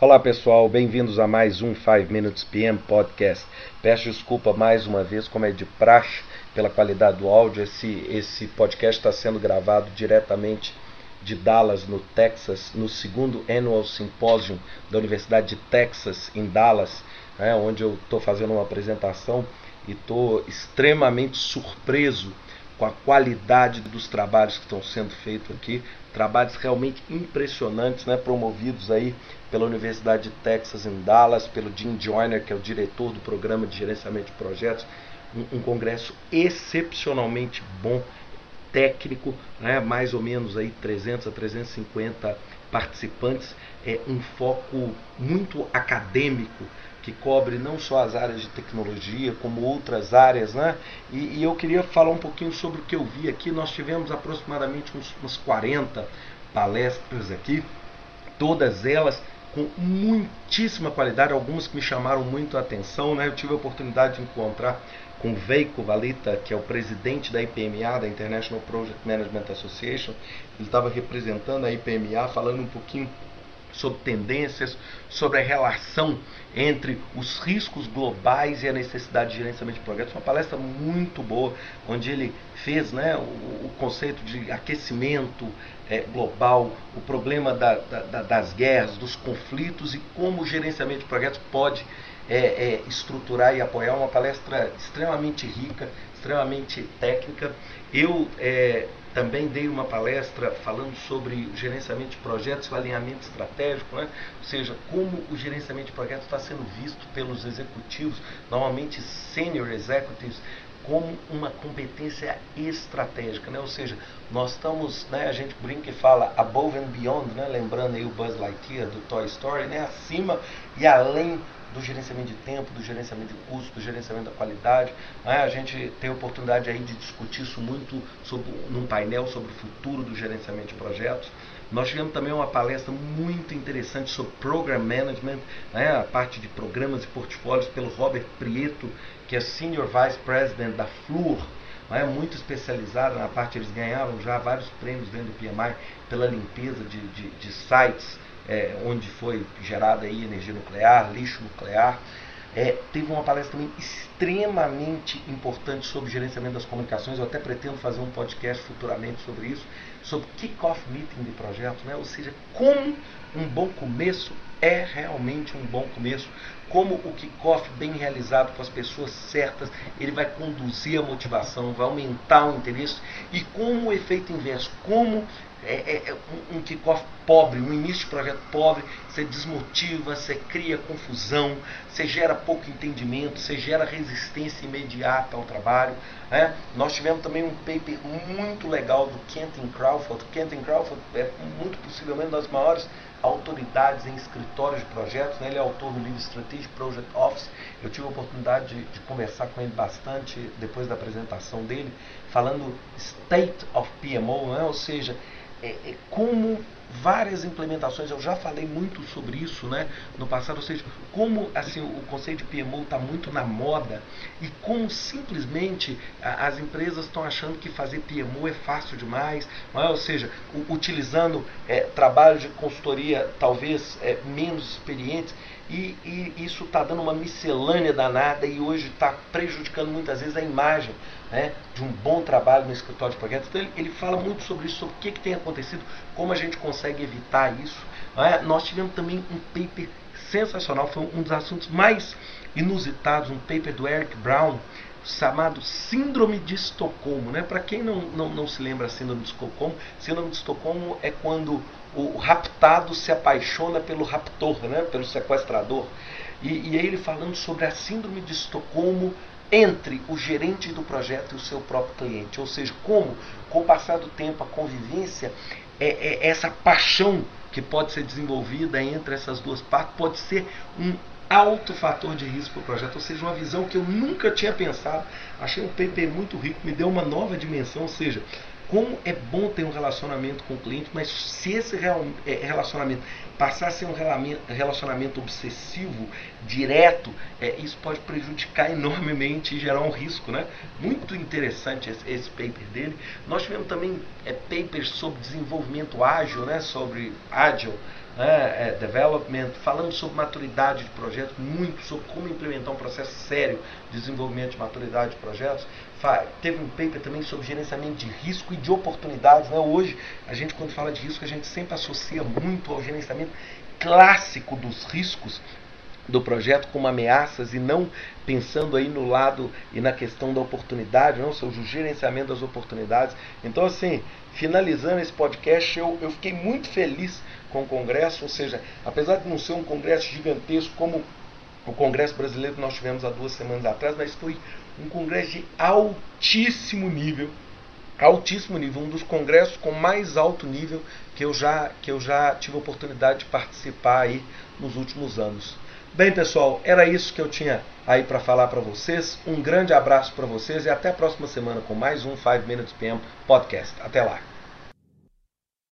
Olá pessoal, bem-vindos a mais um 5 Minutes PM Podcast. Peço desculpa mais uma vez, como é de praxe, pela qualidade do áudio. Esse, esse podcast está sendo gravado diretamente de Dallas, no Texas, no segundo Annual Symposium da Universidade de Texas, em Dallas, né, onde eu estou fazendo uma apresentação e estou extremamente surpreso com a qualidade dos trabalhos que estão sendo feitos aqui, trabalhos realmente impressionantes, né, promovidos aí pela Universidade de Texas em Dallas, pelo Jim Joyner, que é o diretor do programa de gerenciamento de projetos, um, um congresso excepcionalmente bom, técnico, né, mais ou menos aí 300 a 350 participantes, é um foco muito acadêmico que cobre não só as áreas de tecnologia, como outras áreas, né? E, e, eu queria falar um pouquinho sobre o que eu vi aqui. Nós tivemos aproximadamente uns, uns 40 palestras aqui, todas elas com muitíssima qualidade, algumas que me chamaram muito a atenção, né? Eu tive a oportunidade de encontrar com Veiko Valita, que é o presidente da IPMA, da International Project Management Association. Ele estava representando a IPMA, falando um pouquinho sobre tendências, sobre a relação entre os riscos globais e a necessidade de gerenciamento de projetos. Uma palestra muito boa, onde ele fez né, o, o conceito de aquecimento é, global, o problema da, da, das guerras, dos conflitos e como o gerenciamento de projetos pode é, é, estruturar e apoiar. Uma palestra extremamente rica, extremamente técnica. Eu é, também dei uma palestra falando sobre gerenciamento de projetos e o alinhamento estratégico, né? ou seja, como o gerenciamento de projetos está sendo visto pelos executivos, normalmente senior executives, como uma competência estratégica, né? ou seja, nós estamos, né, a gente brinca e fala above and beyond, né? lembrando aí o Buzz Lightyear do Toy Story, né? acima e além do gerenciamento de tempo, do gerenciamento de custo, do gerenciamento da qualidade. Né? A gente tem a oportunidade aí de discutir isso muito sobre, num painel sobre o futuro do gerenciamento de projetos. Nós tivemos também uma palestra muito interessante sobre Program Management, né? a parte de programas e portfólios, pelo Robert Prieto, que é Senior Vice President da Fluor, é muito especializada na parte, eles ganharam já vários prêmios dentro do PMI pela limpeza de, de, de sites é, onde foi gerada aí energia nuclear, lixo nuclear. É, teve uma palestra também extremamente importante sobre gerenciamento das comunicações. Eu até pretendo fazer um podcast futuramente sobre isso, sobre kick-off meeting de projetos, né? ou seja, como um bom começo é realmente um bom começo. Como o kickoff bem realizado com as pessoas certas, ele vai conduzir a motivação, vai aumentar o interesse e como o efeito inverso, como é, é, é um, um kickoff pobre, um início de projeto pobre, você desmotiva, você cria confusão, você gera pouco entendimento, você gera resistência imediata ao trabalho. Né? Nós tivemos também um paper muito legal do Kenton Crawford. Kenton Crawford é muito possivelmente uma das maiores autoridades em escritórios de projetos. Né? Ele é autor do livro Strategic Project Office. Eu tive a oportunidade de, de, conversar com ele bastante depois da apresentação dele, falando State of PMO, né? ou seja, é, é como várias implementações, eu já falei muito sobre isso né, no passado, ou seja, como assim, o conceito de PMO está muito na moda e como simplesmente a, as empresas estão achando que fazer PMO é fácil demais, é? ou seja, utilizando é, trabalho de consultoria talvez é, menos experientes e, e isso está dando uma miscelânea danada e hoje está prejudicando muitas vezes a imagem né, de um bom trabalho no escritório de projetos. Então ele, ele fala muito sobre isso, sobre o que, que tem acontecido, como a gente consegue evitar isso. É? Nós tivemos também um paper sensacional, foi um dos assuntos mais inusitados, um paper do Eric Brown, chamado Síndrome de Estocolmo. Né? Para quem não, não, não se lembra Síndrome de Estocolmo, Síndrome de Estocolmo é quando o raptado se apaixona pelo raptor, né? pelo sequestrador. E, e ele falando sobre a Síndrome de Estocolmo entre o gerente do projeto e o seu próprio cliente. Ou seja, como, com o passar do tempo, a convivência, é, é essa paixão que pode ser desenvolvida entre essas duas partes pode ser um alto fator de risco para o projeto, ou seja, uma visão que eu nunca tinha pensado. Achei um paper muito rico, me deu uma nova dimensão, ou seja, como é bom ter um relacionamento com o cliente, mas se esse é, relacionamento passar a ser um relacionamento obsessivo, direto, é, isso pode prejudicar enormemente e gerar um risco. Né? Muito interessante esse, paper dele. Nós tivemos também é, papers sobre desenvolvimento ágil, né? sobre ágil, né, é, development, falamos sobre maturidade de projetos, muito sobre como implementar um processo sério de desenvolvimento de maturidade de projetos. Teve um paper também sobre gerenciamento de risco e de oportunidades. Né? Hoje, a gente, quando fala de risco, a gente sempre associa muito ao gerenciamento clássico dos riscos do projeto como ameaças e não pensando aí no lado e na questão da oportunidade, não, seja, o gerenciamento das oportunidades. Então, assim, finalizando esse podcast, eu, eu fiquei muito feliz com o Congresso, ou seja, apesar de não ser um congresso gigantesco como o Congresso Brasileiro que nós tivemos há duas semanas atrás, mas foi um congresso de altíssimo nível, altíssimo nível, um dos congressos com mais alto nível que eu já, que eu já tive a oportunidade de participar aí nos últimos anos. Bem, pessoal, era isso que eu tinha aí para falar para vocês. Um grande abraço para vocês e até a próxima semana com mais um 5 Minutes PM Podcast. Até lá.